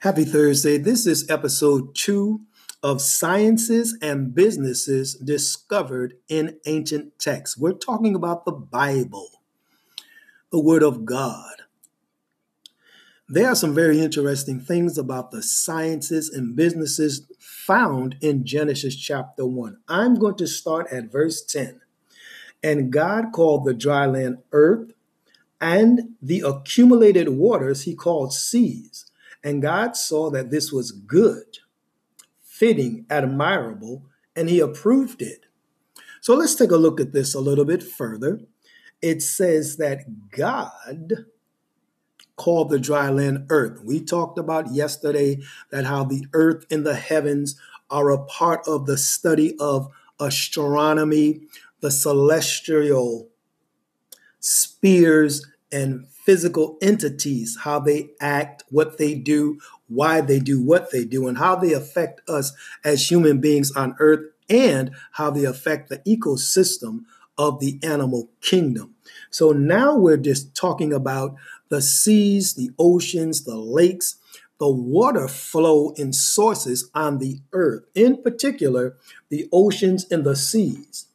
Happy Thursday. This is episode two of Sciences and Businesses Discovered in Ancient Texts. We're talking about the Bible, the Word of God. There are some very interesting things about the sciences and businesses found in Genesis chapter 1. I'm going to start at verse 10. And God called the dry land earth, and the accumulated waters he called seas. And God saw that this was good, fitting, admirable, and he approved it. So let's take a look at this a little bit further. It says that God called the dry land earth. We talked about yesterday that how the earth and the heavens are a part of the study of astronomy, the celestial spheres and physical entities, how they act, what they do, why they do what they do, and how they affect us as human beings on earth, and how they affect the ecosystem of the animal kingdom. So now we're just talking about the seas, the oceans, the lakes, the water flow in sources on the earth, in particular, the oceans and the seas.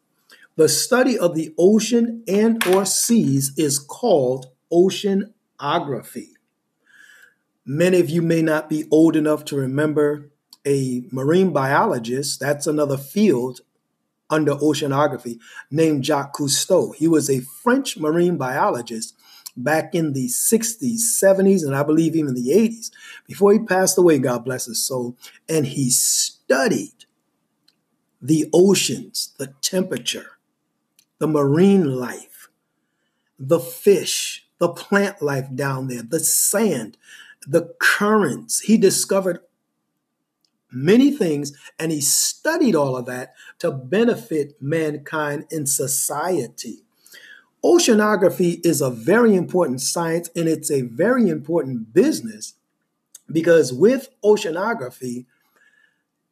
The study of the ocean and or seas is called oceanography. Many of you may not be old enough to remember a marine biologist, that's another field under oceanography, named Jacques Cousteau. He was a French marine biologist back in the 60s, 70s, and I believe even the 80s, before he passed away, God bless his soul. And he studied the oceans, the temperature, the marine life, the fish, the plant life down there, the sand, the currents. He discovered many things and he studied all of that to benefit mankind in society. Oceanography is a very important science and it's a very important business because with oceanography,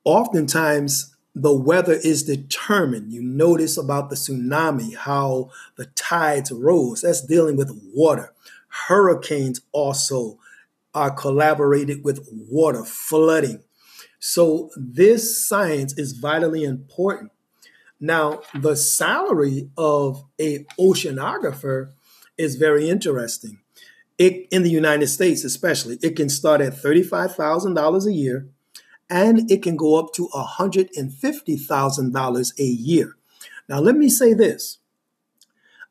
oftentimes the weather is determined. You notice about the tsunami, how the tides rose. That's dealing with water. Hurricanes also are collaborated with water, flooding. So this science is vitally important. Now, the salary of a oceanographer is very interesting. It, in the United States, especially, it can start at $35,000 a year and it can go up to $150,000 a year. Now, let me say this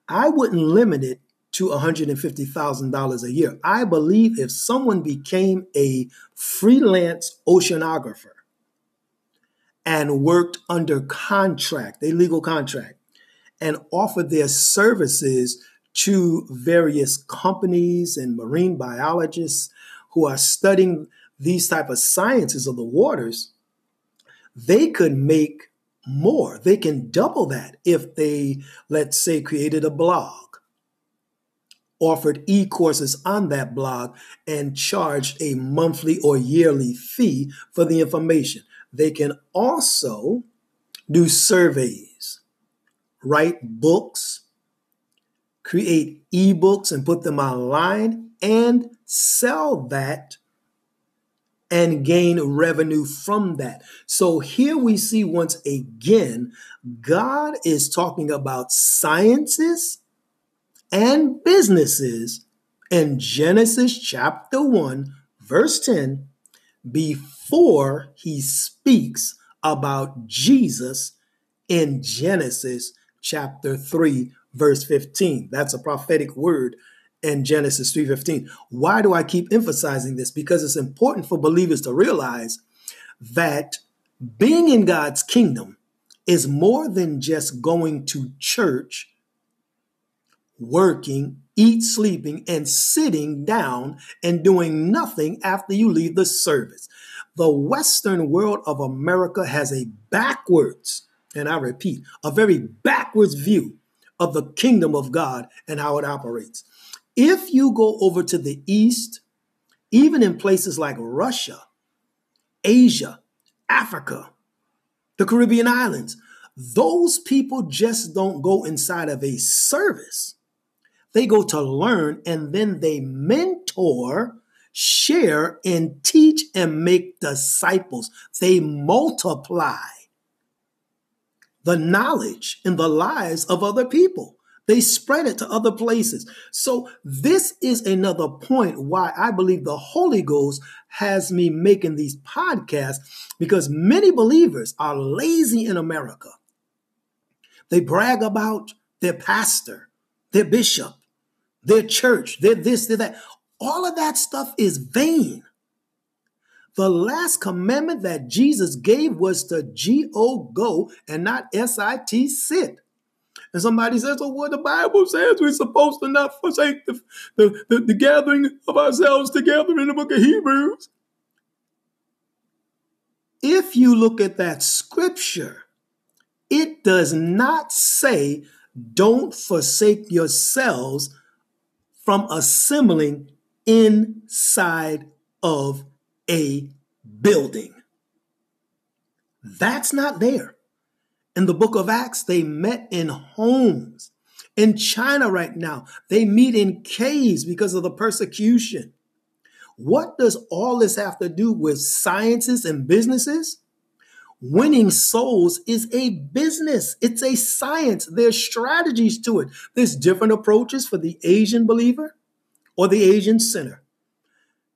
I wouldn't limit it to $150,000 a year. I believe if someone became a freelance oceanographer and worked under contract, a legal contract, and offered their services to various companies and marine biologists who are studying these type of sciences of the waters, they could make more. They can double that if they, let's say, created a blog, offered e courses on that blog, and charged a monthly or yearly fee for the information. They can also do surveys, write books, create ebooks and put them online, and sell that and gain revenue from that. So here we see once again, God is talking about sciences and businesses in Genesis chapter 1, verse 10, before he speaks about Jesus in Genesis chapter 3, verse 15. That's a prophetic word in Genesis 3:15. Why do I keep emphasizing this? Because it's important for believers to realize that being in God's kingdom is more than just going to church, working, eat, sleeping, and sitting down and doing nothing after you leave the service. The Western world of America has a backwards, and I repeat, a very backwards view of the kingdom of God and how it operates. If you go over to the East, even in places like Russia, Asia, Africa, the Caribbean islands, those people just don't go inside of a service. They go to learn and then they mentor, share and teach and make disciples. They multiply the knowledge in the lives of other people. They spread it to other places. So, this is another point why I believe the Holy Ghost has me making these podcasts because many believers are lazy in America. They brag about their pastor, their bishop, their church, their this, their that. All of that stuff is vain. The last commandment that Jesus gave was to G O go and not S I T sit. And somebody says, "Oh, what the Bible says we're supposed to not forsake the, the, the, the gathering of ourselves together in the book of Hebrews. If you look at that scripture, it does not say, don't forsake yourselves from assembling inside of a building. That's not there. In the book of Acts, they met in homes. In China right now, they meet in caves because of the persecution. What does all this have to do with sciences and businesses? Winning souls is a business, it's a science. There's strategies to it. There's different approaches for the Asian believer or the Asian sinner.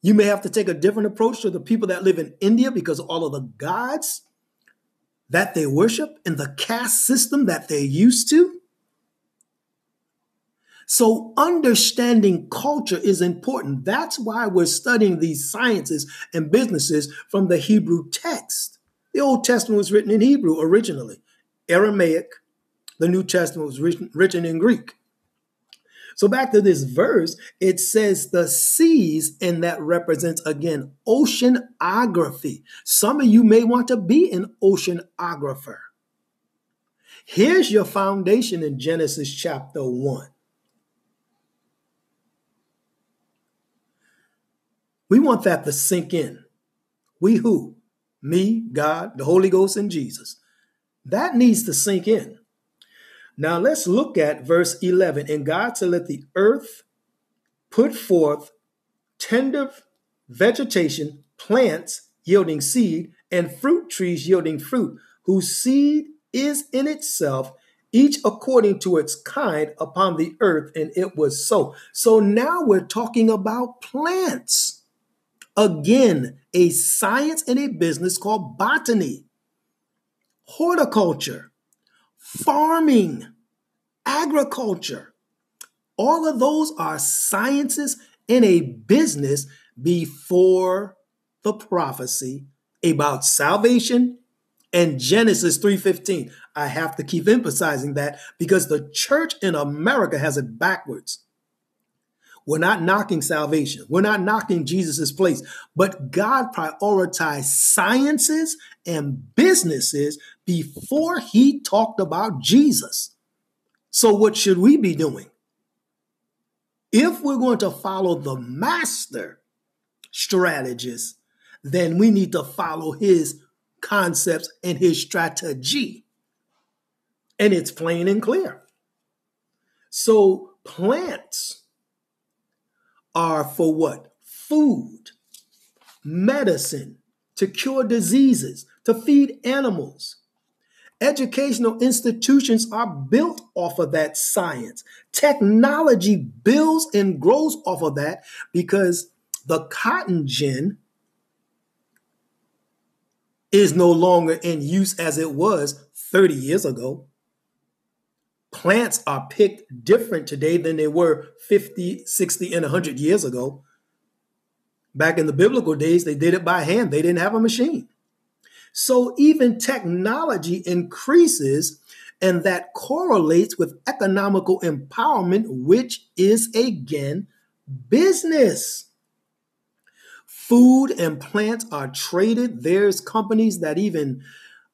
You may have to take a different approach to the people that live in India because all of the gods that they worship and the caste system that they're used to. So, understanding culture is important. That's why we're studying these sciences and businesses from the Hebrew text. The Old Testament was written in Hebrew originally, Aramaic. The New Testament was written in Greek. So back to this verse, it says the seas, and that represents again oceanography. Some of you may want to be an oceanographer. Here's your foundation in Genesis chapter 1. We want that to sink in. We who? Me, God, the Holy Ghost, and Jesus. That needs to sink in. Now let's look at verse 11. And God said, let the earth put forth tender vegetation, plants yielding seed, and fruit trees yielding fruit, whose seed is in itself, each according to its kind upon the earth. And it was so. So now we're talking about plants. Again, a science and a business called botany, horticulture farming, agriculture. All of those are sciences in a business before the prophecy about salvation and Genesis 3:15. I have to keep emphasizing that because the church in America has it backwards. We're not knocking salvation. We're not knocking Jesus' place. But God prioritized sciences and businesses before he talked about Jesus. So, what should we be doing? If we're going to follow the master strategist, then we need to follow his concepts and his strategy. And it's plain and clear. So, plants are for what? Food, medicine, to cure diseases, to feed animals. Educational institutions are built off of that science. Technology builds and grows off of that because the cotton gin is no longer in use as it was 30 years ago plants are picked different today than they were 50, 60, and 100 years ago. Back in the biblical days, they did it by hand, they didn't have a machine. So even technology increases, and that correlates with economical empowerment, which is again business. Food and plants are traded. There's companies that even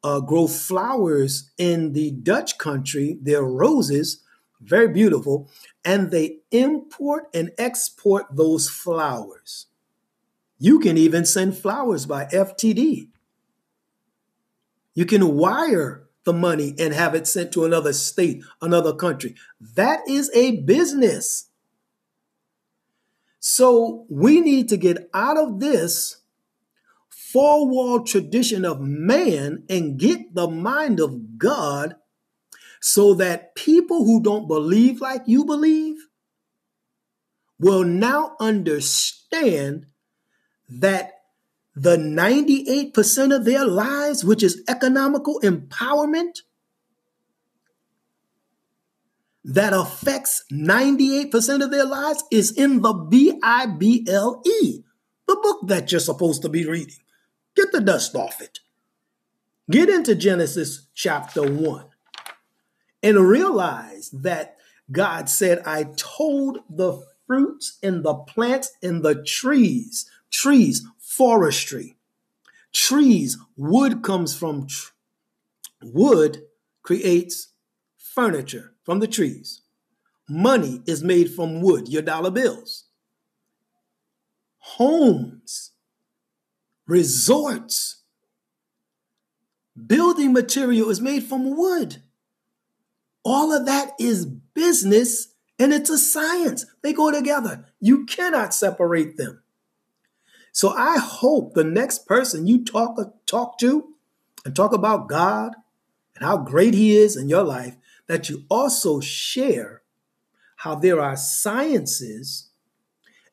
uh, grow flowers in the Dutch country. They're roses, very beautiful, and they import and export those flowers. You can even send flowers by FTD. You can wire the money and have it sent to another state, another country. That is a business. So we need to get out of this four wall tradition of man and get the mind of God so that people who don't believe like you believe will now understand that the 98% of their lives, which is economical empowerment, that affects 98% of their lives is in the B I B L E, the book that you're supposed to be reading. Get the dust off it. Get into Genesis chapter 1 and realize that God said, I told the fruits and the plants and the trees, trees, forestry, trees, wood comes from tr- wood creates furniture from the trees. Money is made from wood, your dollar bills. Homes, resorts, building material is made from wood. All of that is business and it's a science. They go together. You cannot separate them. So I hope the next person you talk talk to and talk about God and how great he is in your life that you also share how there are sciences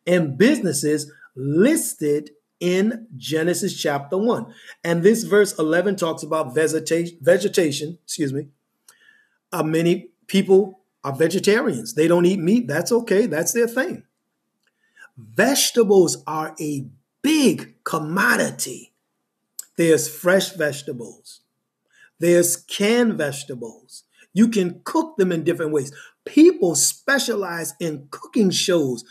and businesses listed in Genesis chapter 1. And this verse 11 talks about vegetation, vegetation excuse me. Uh, many people are vegetarians. They don't eat meat. That's okay. That's their thing. Vegetables are a big commodity. There's fresh vegetables. There's canned vegetables. You can cook them in different ways. People specialize in cooking shows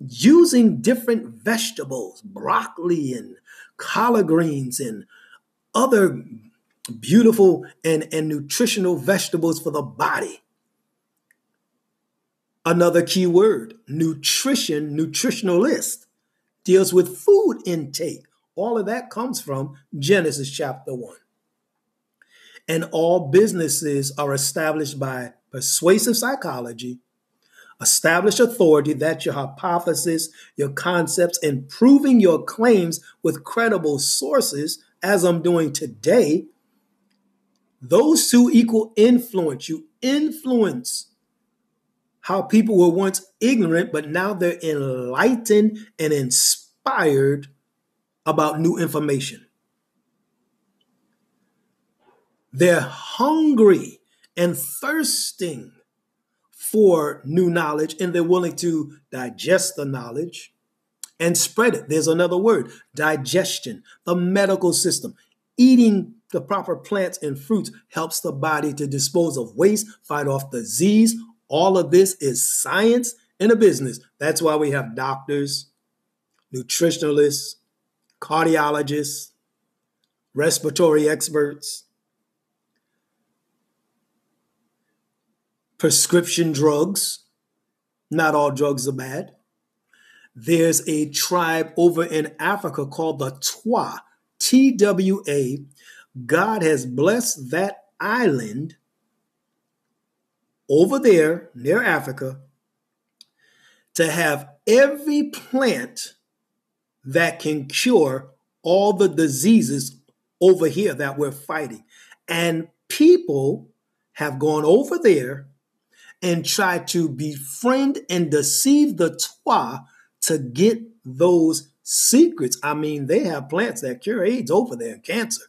using different vegetables, broccoli and collard greens and other beautiful and, and nutritional vegetables for the body. Another key word, nutrition, nutritionalist, deals with food intake. All of that comes from Genesis chapter 1 and all businesses are established by persuasive psychology, established authority, that's your hypothesis, your concepts, and proving your claims with credible sources, as I'm doing today. Those two equal influence. You influence how people were once ignorant, but now they're enlightened and inspired about new information. They're hungry and thirsting for new knowledge, and they're willing to digest the knowledge and spread it. There's another word digestion, the medical system. Eating the proper plants and fruits helps the body to dispose of waste, fight off disease. All of this is science in a business. That's why we have doctors, nutritionalists, cardiologists, respiratory experts, prescription drugs. Not all drugs are bad. There's a tribe over in Africa called the Twa, T W A. God has blessed that island over there near Africa to have every plant that can cure all the diseases over here that we're fighting. And people have gone over there and tried to befriend and deceive the Twa to get those secrets. I mean, they have plants that cure AIDS over there, cancer.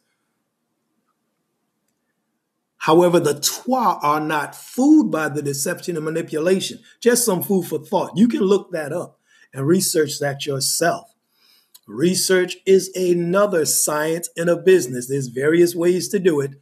However, the Twa are not fooled by the deception and manipulation, just some food for thought. You can look that up and research that yourself. Research is another science in a business. There's various ways to do it.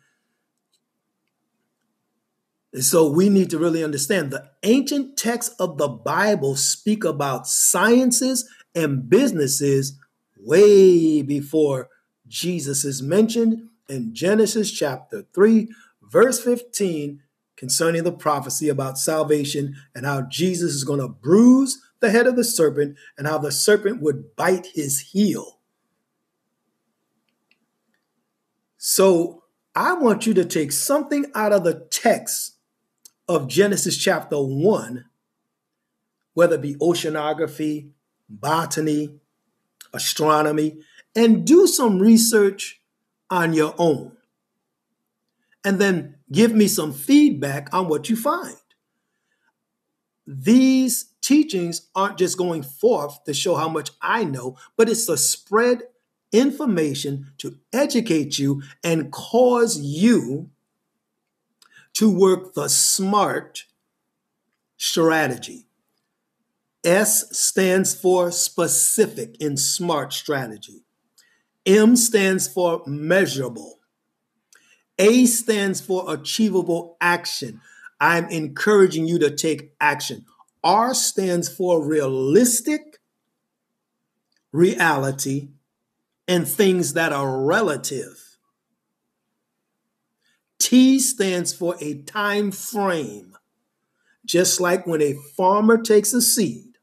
And so we need to really understand the ancient texts of the Bible speak about sciences and businesses way before Jesus is mentioned in Genesis chapter 3, verse 15, concerning the prophecy about salvation and how Jesus is going to bruise the head of the serpent and how the serpent would bite his heel. So I want you to take something out of the text of Genesis chapter 1, whether it be oceanography, botany, astronomy, and do some research on your own. And then give me some feedback on what you find. These teachings aren't just going forth to show how much I know, but it's to spread information to educate you and cause you to work the SMART strategy. S stands for specific in SMART strategy. M stands for measurable. A stands for achievable action. I'm encouraging you to take action. R stands for realistic reality and things that are relative. T stands for a time frame. Just like when a farmer takes a seed,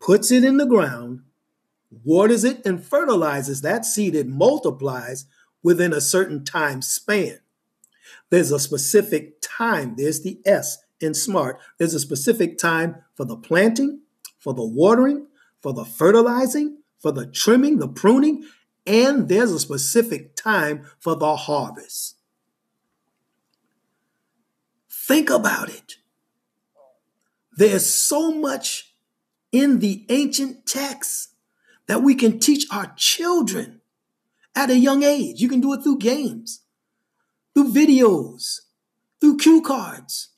puts it in the ground, waters it, and fertilizes that seed, it multiplies within a certain time span. There's a specific time. There's the S in SMART. There's a specific time for the planting, for the watering, for the fertilizing, for the trimming, the pruning, and there's a specific time for the harvest. Think about it. There's so much in the ancient texts that we can teach our children at a young age. You can do it through games, through videos, through cue cards,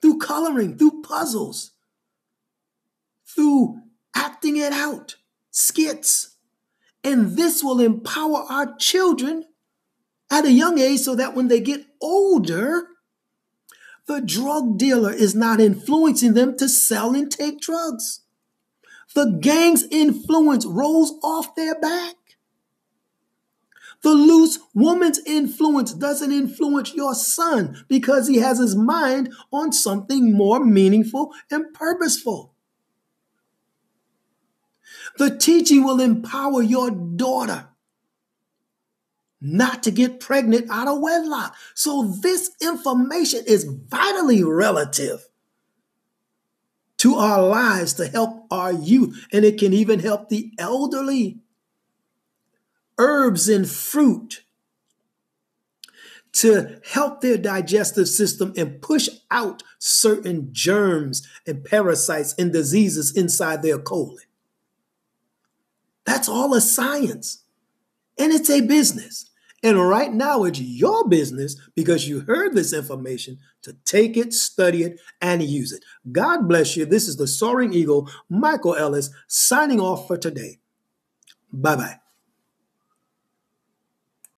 through coloring, through puzzles, through acting it out, skits. And this will empower our children at a young age so that when they get older, the drug dealer is not influencing them to sell and take drugs. The gang's influence rolls off their back. The loose woman's influence doesn't influence your son because he has his mind on something more meaningful and purposeful. The teaching will empower your daughter not to get pregnant out of wedlock. So, this information is vitally relative to our lives to help our youth, and it can even help the elderly herbs and fruit to help their digestive system and push out certain germs and parasites and diseases inside their colon. That's all a science. And it's a business. And right now, it's your business because you heard this information to take it, study it, and use it. God bless you. This is the Soaring Eagle, Michael Ellis, signing off for today. Bye bye.